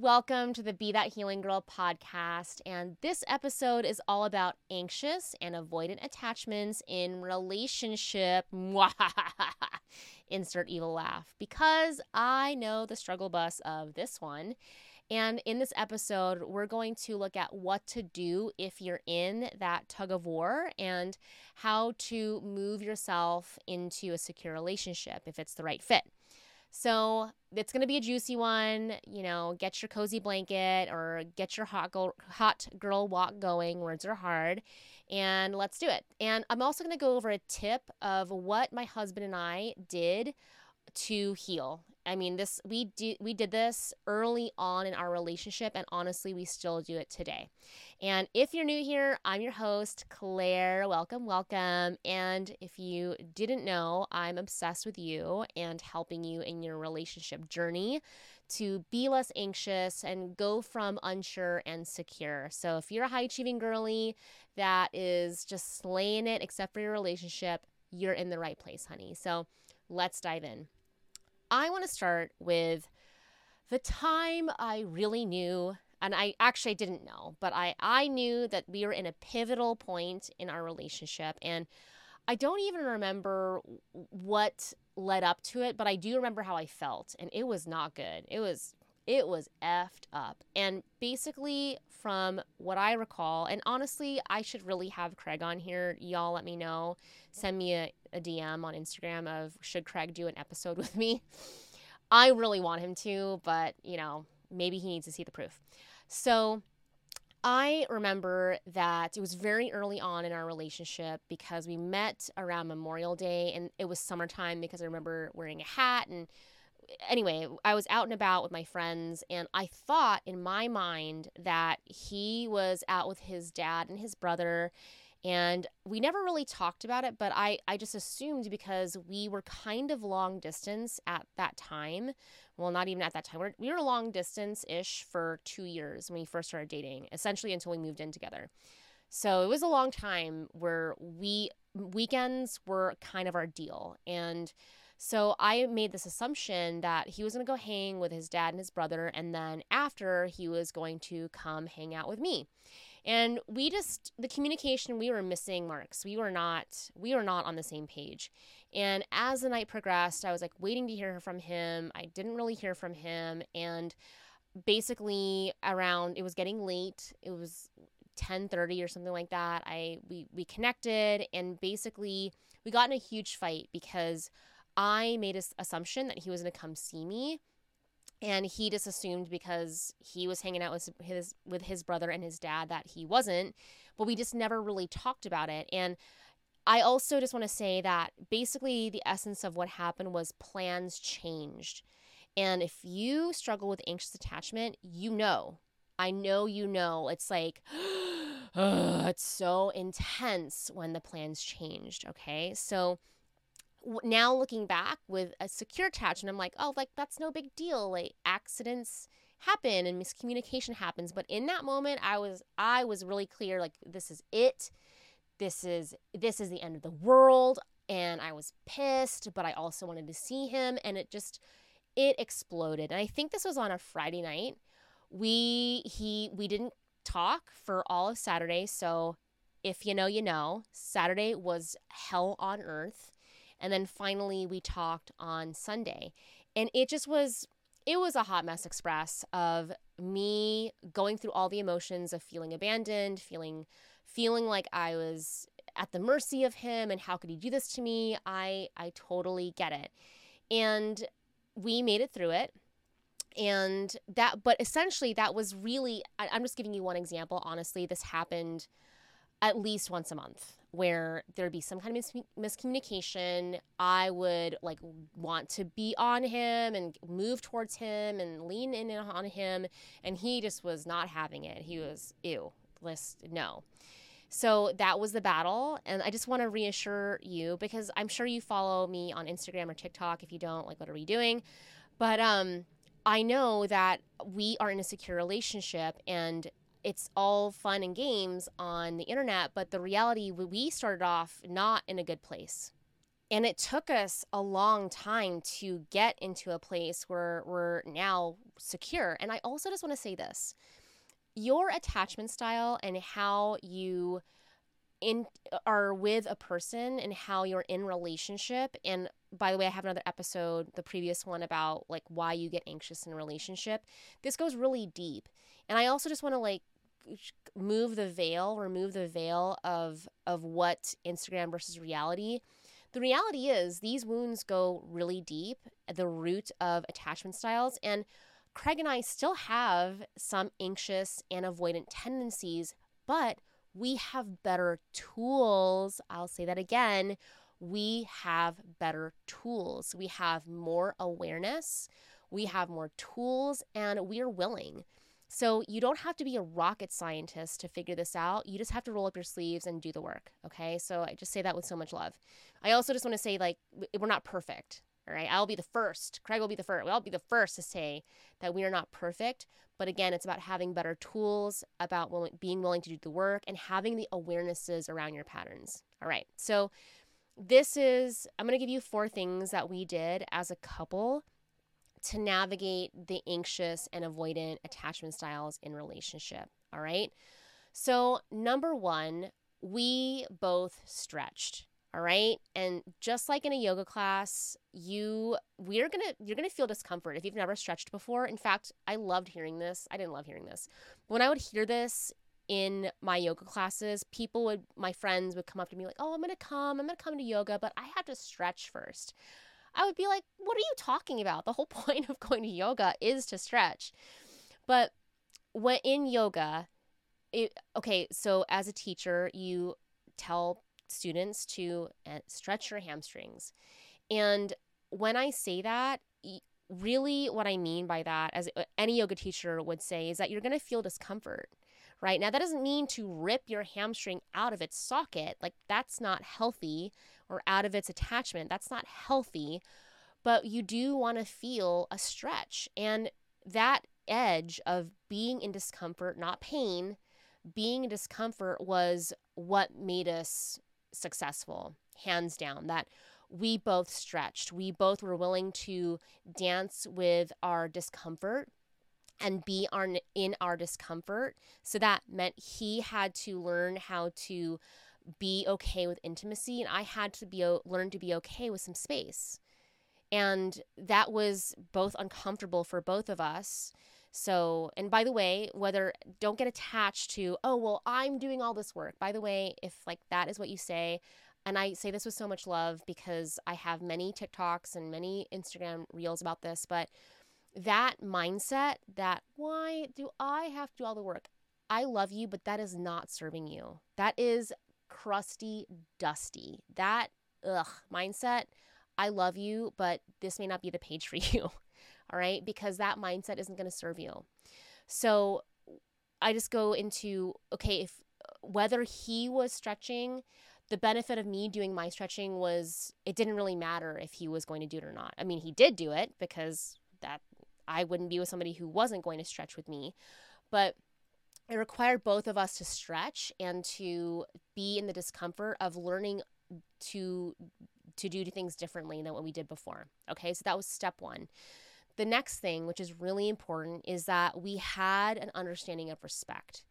Welcome to the Be That Healing Girl podcast. And this episode is all about anxious and avoidant attachments in relationship. Insert evil laugh. Because I know the struggle bus of this one. And in this episode, we're going to look at what to do if you're in that tug of war and how to move yourself into a secure relationship if it's the right fit. So it's going to be a juicy one. You know, get your cozy blanket or get your hot girl, hot girl walk going. Words are hard. And let's do it. And I'm also going to go over a tip of what my husband and I did to heal I mean, this we did we did this early on in our relationship, and honestly, we still do it today. And if you're new here, I'm your host, Claire. Welcome, welcome. And if you didn't know, I'm obsessed with you and helping you in your relationship journey to be less anxious and go from unsure and secure. So if you're a high achieving girly that is just slaying it, except for your relationship, you're in the right place, honey. So let's dive in. I want to start with the time I really knew, and I actually didn't know, but I, I knew that we were in a pivotal point in our relationship. And I don't even remember what led up to it, but I do remember how I felt. And it was not good. It was it was effed up. And basically, from what I recall, and honestly, I should really have Craig on here. Y'all let me know. Send me a, a DM on Instagram of should Craig do an episode with me. I really want him to, but you know, maybe he needs to see the proof. So I remember that it was very early on in our relationship because we met around Memorial Day and it was summertime because I remember wearing a hat and anyway, I was out and about with my friends, and I thought in my mind that he was out with his dad and his brother. And we never really talked about it, but I, I just assumed because we were kind of long distance at that time. Well, not even at that time. We're, we were long distance ish for two years when we first started dating, essentially until we moved in together. So it was a long time where we weekends were kind of our deal. And so I made this assumption that he was going to go hang with his dad and his brother, and then after he was going to come hang out with me. And we just the communication we were missing marks. We were not we were not on the same page. And as the night progressed, I was like waiting to hear from him. I didn't really hear from him and basically around it was getting late. It was 10:30 or something like that. I we we connected and basically we got in a huge fight because I made an assumption that he was going to come see me. And he just assumed because he was hanging out with his with his brother and his dad that he wasn't. But we just never really talked about it. And I also just want to say that basically the essence of what happened was plans changed. And if you struggle with anxious attachment, you know. I know you know. It's like, it's so intense when the plans changed. Okay. So, now looking back with a secure attachment, I'm like, oh, like that's no big deal. Like accidents happen and miscommunication happens, but in that moment, I was I was really clear. Like this is it. This is this is the end of the world, and I was pissed, but I also wanted to see him, and it just it exploded. And I think this was on a Friday night. We he we didn't talk for all of Saturday, so if you know, you know. Saturday was hell on earth and then finally, we talked on Sunday. And it just was, it was a hot mess express of me going through all the emotions of feeling abandoned, feeling, feeling like I was at the mercy of him and how could he do this to me? I, I totally get it. And we made it through it and that but essentially that was really I, am just giving you one example honestly this happened at least once a month where there'd be some kind of mis- miscommunication. I would like want to be on him and move towards him and lean in on him. And he just was not having it. He was, ew, list, no. So that was the battle. And I just want to reassure you because I'm sure you follow me on Instagram or TikTok. If you don't, like, what are we doing? But, um, I know that we are in a secure relationship and it's all fun and games on the internet, but the reality we started off not in a good place. And it took us a long time to get into a place where we're now secure. And I also just want to say this your attachment style and how you in are with a person and how you're in relationship and by the way i have another episode the previous one about like why you get anxious in a relationship this goes really deep and i also just want to like move the veil remove the veil of of what instagram versus reality the reality is these wounds go really deep at the root of attachment styles and craig and i still have some anxious and avoidant tendencies but we have better tools. I'll say that again. We have better tools. We have more awareness. We have more tools and we're willing. So you don't have to be a rocket scientist to figure this out. You just have to roll up your sleeves and do the work. Okay. So I just say that with so much love. I also just want to say, like, we're not perfect. All right. I'll be the first. Craig will be the first. I'll be the first to say that we are not perfect. But again, it's about having better tools, about being willing to do the work, and having the awarenesses around your patterns. All right. So this is, I'm going to give you four things that we did as a couple to navigate the anxious and avoidant attachment styles in relationship. All right. So, number one, we both stretched. All right. And just like in a yoga class, you we're gonna you're gonna feel discomfort if you've never stretched before. In fact, I loved hearing this. I didn't love hearing this. When I would hear this in my yoga classes, people would my friends would come up to me like, Oh, I'm gonna come, I'm gonna come to yoga, but I have to stretch first. I would be like, What are you talking about? The whole point of going to yoga is to stretch. But when in yoga, it, okay, so as a teacher, you tell students to uh, stretch your hamstrings. And when I say that, really what I mean by that, as uh, any yoga teacher would say, is that you're going to feel discomfort. Right now, that doesn't mean to rip your hamstring out of its socket. Like, that's not healthy, or out of its attachment. That's not healthy. But you do want to feel a stretch. And that edge of being in discomfort, not pain, being in discomfort was what made us successful, hands down. That we both stretched. We both were willing to dance with our discomfort and be our, in our discomfort. So that meant he had to learn how to be okay with intimacy, and I had to be learn to be okay with some space. And that was both uncomfortable for both of us. So, and by the way, whether don't get attached to, oh, well, I'm doing all this work. By the way, if like that is what you say, and I say this with so much love because I have many TikToks and many Instagram reels about this, but that mindset that why do I have to do all the work? I love you, but that is not serving you. That is crusty, dusty. That ugh mindset. I love you, but this may not be the page for you all right? Because that mindset isn't going to serve you. So I just go into okay, if uh, whether he was stretching, the benefit of me doing my stretching was it didn't really matter if he was going to do it or not. I mean, he did do it because that I wouldn't be with somebody who wasn't going to stretch with me. But it required both of us to stretch and to be in the discomfort of learning to to do things differently than what we did before. Okay? So that was step 1. The next thing, which is really important, is that we had an understanding of respect.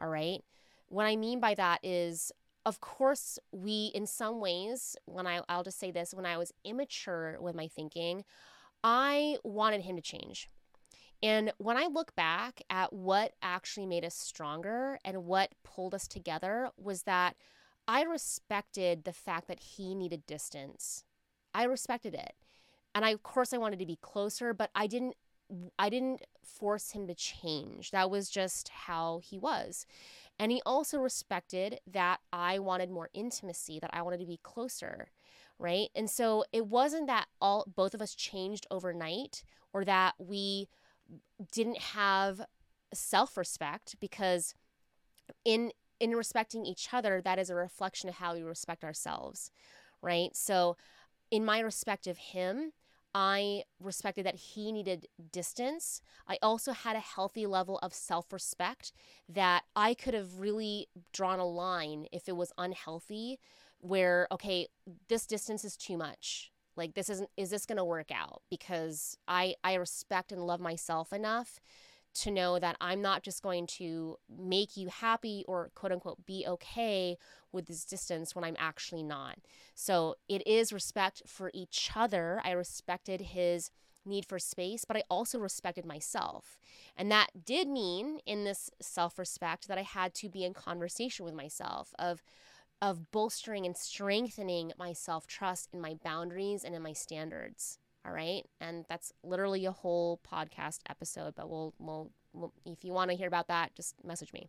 All right. What I mean by that is, of course, we, in some ways, when I, I'll just say this, when I was immature with my thinking, I wanted him to change. And when I look back at what actually made us stronger and what pulled us together, was that I respected the fact that he needed distance. I respected it and I of course I wanted to be closer, but I didn't I didn't force him to change. That was just how he was. And he also respected that I wanted more intimacy, that I wanted to be closer, right? And so it wasn't that all both of us changed overnight or that we didn't have self-respect because in in respecting each other, that is a reflection of how we respect ourselves, right? So in my respect of him, I respected that he needed distance. I also had a healthy level of self respect that I could have really drawn a line if it was unhealthy, where, okay, this distance is too much. Like this isn't is this going to work out because I I respect and love myself enough to know that I'm not just going to make you happy or quote unquote be okay with this distance when I'm actually not. So it is respect for each other. I respected his need for space, but I also respected myself. And that did mean in this self-respect that I had to be in conversation with myself of of bolstering and strengthening my self-trust in my boundaries and in my standards. All right? And that's literally a whole podcast episode, but we'll we'll, we'll if you want to hear about that, just message me.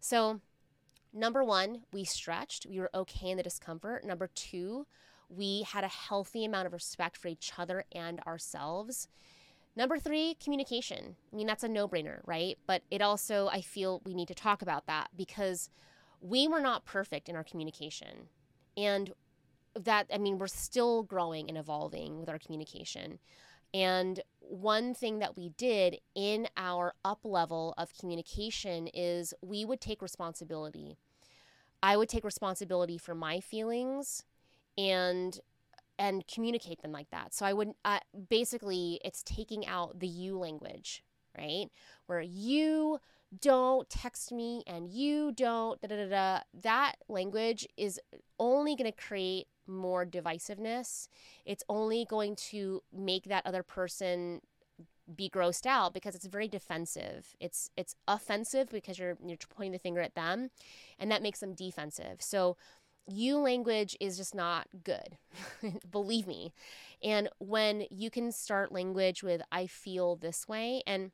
So, number 1, we stretched. We were okay in the discomfort. Number 2, we had a healthy amount of respect for each other and ourselves. Number three, communication. I mean, that's a no brainer, right? But it also, I feel we need to talk about that because we were not perfect in our communication. And that, I mean, we're still growing and evolving with our communication. And one thing that we did in our up level of communication is we would take responsibility. I would take responsibility for my feelings and and communicate them like that. So I would uh, basically it's taking out the you language, right? Where you don't text me and you don't da da da da. That language is only going to create more divisiveness. It's only going to make that other person be grossed out because it's very defensive. It's it's offensive because you're you're pointing the finger at them and that makes them defensive. So you language is just not good. Believe me. And when you can start language with, I feel this way. And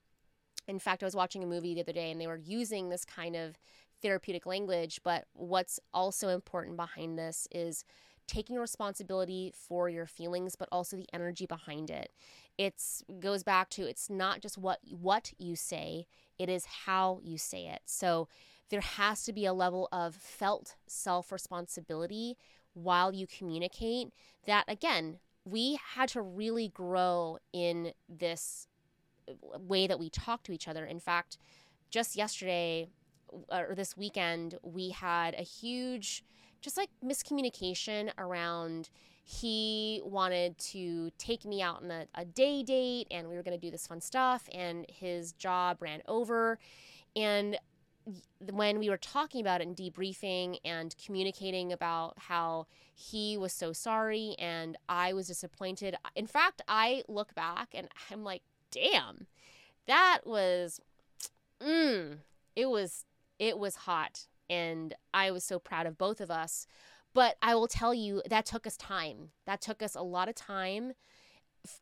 in fact, I was watching a movie the other day and they were using this kind of therapeutic language. But what's also important behind this is taking responsibility for your feelings but also the energy behind it it's goes back to it's not just what what you say it is how you say it so there has to be a level of felt self responsibility while you communicate. That, again, we had to really grow in this uh, way that we talk to each other. In fact, just yesterday or this weekend, we had a huge, just like miscommunication around he wanted to take me out on a, a day date and we were going to do this fun stuff and his job ran over and when we were talking about it and debriefing and communicating about how he was so sorry and I was disappointed. In fact, I look back and I'm like, damn, that was, mm, it was, it was hot. And I was so proud of both of us. But I will tell you, that took us time. That took us a lot of time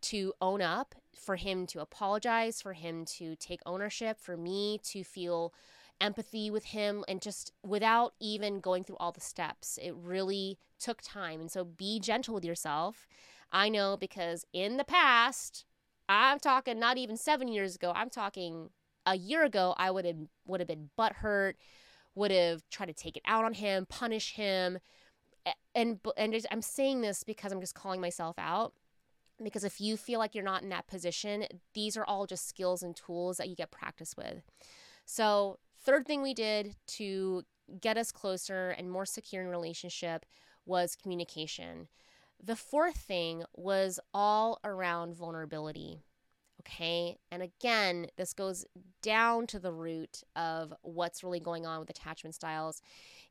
to own up, for him to apologize, for him to take ownership, for me to feel empathy with him and just without even going through all the steps. It really took time. And so be gentle with yourself. I know because in the past, I'm talking not even seven years ago, I'm talking a year ago, I would have would have been butthurt, would have tried to take it out on him, punish him. And and I'm saying this because I'm just calling myself out because if you feel like you're not in that position, these are all just skills and tools that you get practice with. So third thing we did to get us closer and more secure in relationship was communication. The fourth thing was all around vulnerability. Okay. And again, this goes down to the root of what's really going on with attachment styles.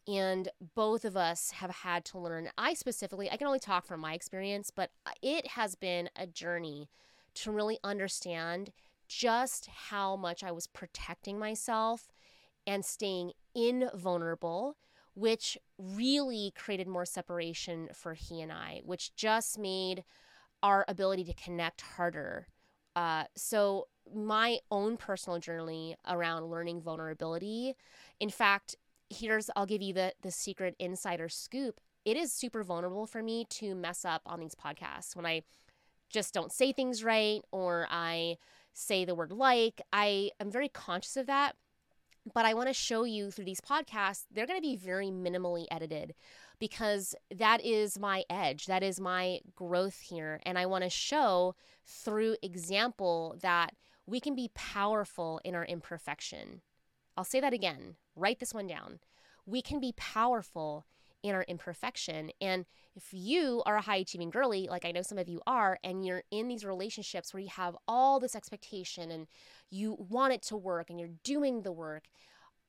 And both of us have had to learn. I specifically, I can only talk from my experience, but uh, it has been a journey to really understand just how much I was protecting myself and staying invulnerable, which really created more separation for he and I, which just made our ability to connect harder. Uh, so, my own personal journey around learning vulnerability, in fact, here's I'll give you the the secret insider scoop. It is super vulnerable for me to mess up on these podcasts when I just don't say things right or I say the word like. I am very conscious of that but I want to show you through these podcasts, they're going to be very minimally edited because that is my edge. That is my growth here. And I want to show through example that we can be powerful in our imperfection. I'll say that again. Write this one down. We can be powerful in our imperfection. And if you are a high achieving girly, like I know some of you are, and you're in these relationships where you have all this expectation and you want it to work and you're doing the work,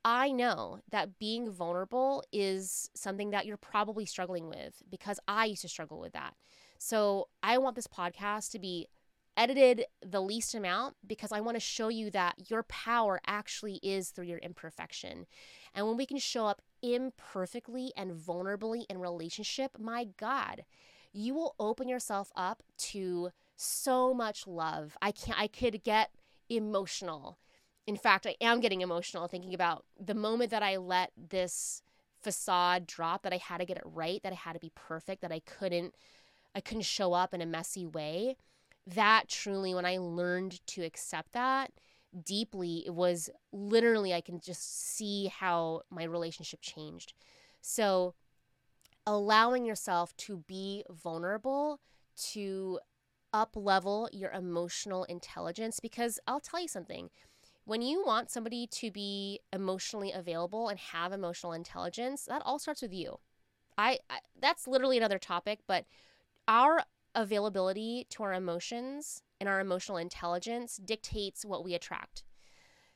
I know that being vulnerable is something that you're probably struggling with because I used to struggle with that. So I want this podcast to be edited the least amount because I want to show you that your power actually is through your imperfection. And when we can show up imperfectly and vulnerably in relationship, my God, you will open yourself up to so much love. I can't I could get emotional in fact, I am getting emotional thinking about the moment that I let this facade drop that I had to get it right, that I had to be perfect, that I couldn't I couldn't show up in a messy way. That truly when I learned to accept that deeply, it was literally I can just see how my relationship changed. So allowing yourself to be vulnerable to up level your emotional intelligence because I'll tell you something when you want somebody to be emotionally available and have emotional intelligence, that all starts with you. I, I that's literally another topic, but our availability to our emotions and our emotional intelligence dictates what we attract.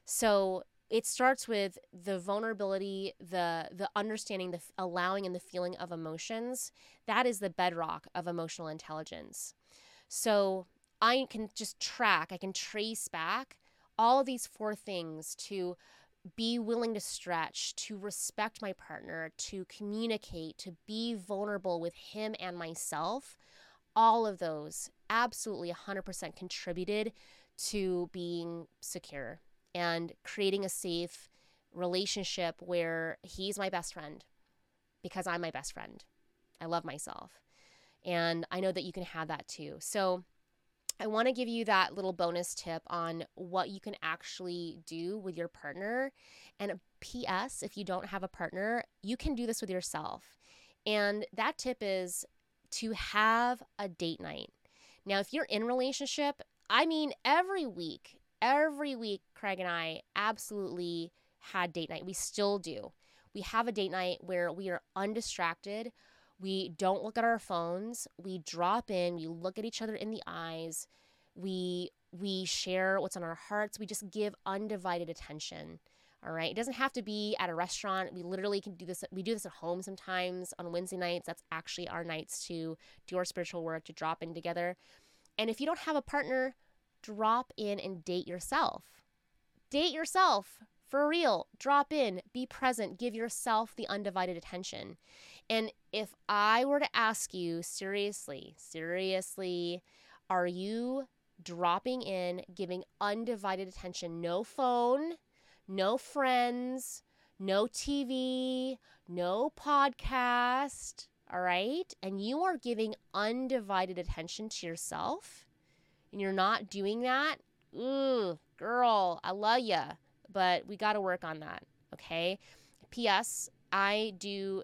So it starts with the vulnerability, the the understanding, the allowing and the feeling of emotions. That is the bedrock of emotional intelligence. So I can just track, I can trace back all of these four things to be willing to stretch, to respect my partner, to communicate, to be vulnerable with him and myself, all of those absolutely 100% contributed to being secure and creating a safe relationship where he's my best friend because I'm my best friend. I love myself. And I know that you can have that too. So, I want to give you that little bonus tip on what you can actually do with your partner. And a P.S., if you don't have a partner, you can do this with yourself. And that tip is to have a date night. Now, if you're in relationship, I mean, every week, every week, Craig and I absolutely had date night. We still do. We have a date night where we are undistracted. We don't look at our phones. We drop in, we look at each other in the eyes. We we share what's on our hearts. We just give undivided attention. All right. It doesn't have to be at a restaurant. We literally can do this. We do this at home sometimes on Wednesday nights. That's actually our nights to do our spiritual work, to drop in together. And if you don't have a partner, drop in and date yourself. Date yourself for real. Drop in, be present, give yourself the undivided attention. And if I were to ask you seriously, seriously, are you dropping in, giving undivided attention, no phone, no friends, no TV, no podcast, all right? And you are giving undivided attention to yourself and you're not doing that, ooh, girl, I love you, but we got to work on that, okay? P.S. I do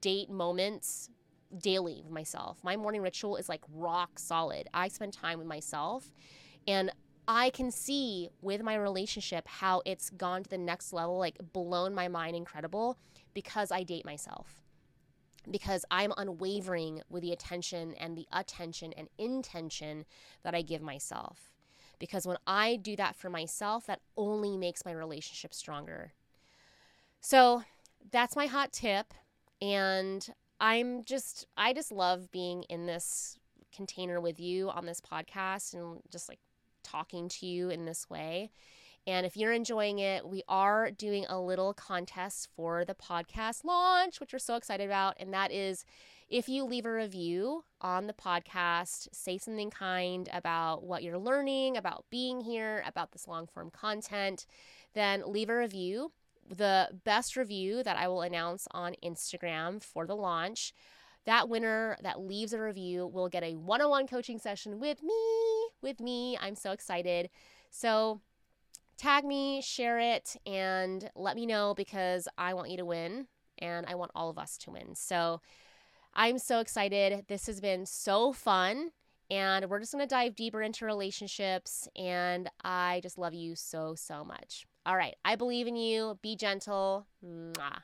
date moments daily with myself. My morning ritual is like rock solid. I spend time with myself and I can see with my relationship how it's gone to the next level, like blown my mind incredible because I date myself. Because I'm unwavering with the attention and the attention and intention that I give myself. Because when I do that for myself, that only makes my relationship stronger. So that's my hot tip. And I'm just, I just love being in this container with you on this podcast and just like talking to you in this way. And if you're enjoying it, we are doing a little contest for the podcast launch, which we're so excited about. And that is if you leave a review on the podcast, say something kind about what you're learning, about being here, about this long form content, then leave a review the best review that I will announce on Instagram for the launch. That winner that leaves a review will get a one on one coaching session with me. With me. I'm so excited. So, tag me, share it, and let me know because I want you to win and I want all of us to win. So, I'm so excited. This has been so fun. And we're just going to dive deeper into relationships. And I just love you so, so much. All right. I believe in you. Be gentle. Mwah.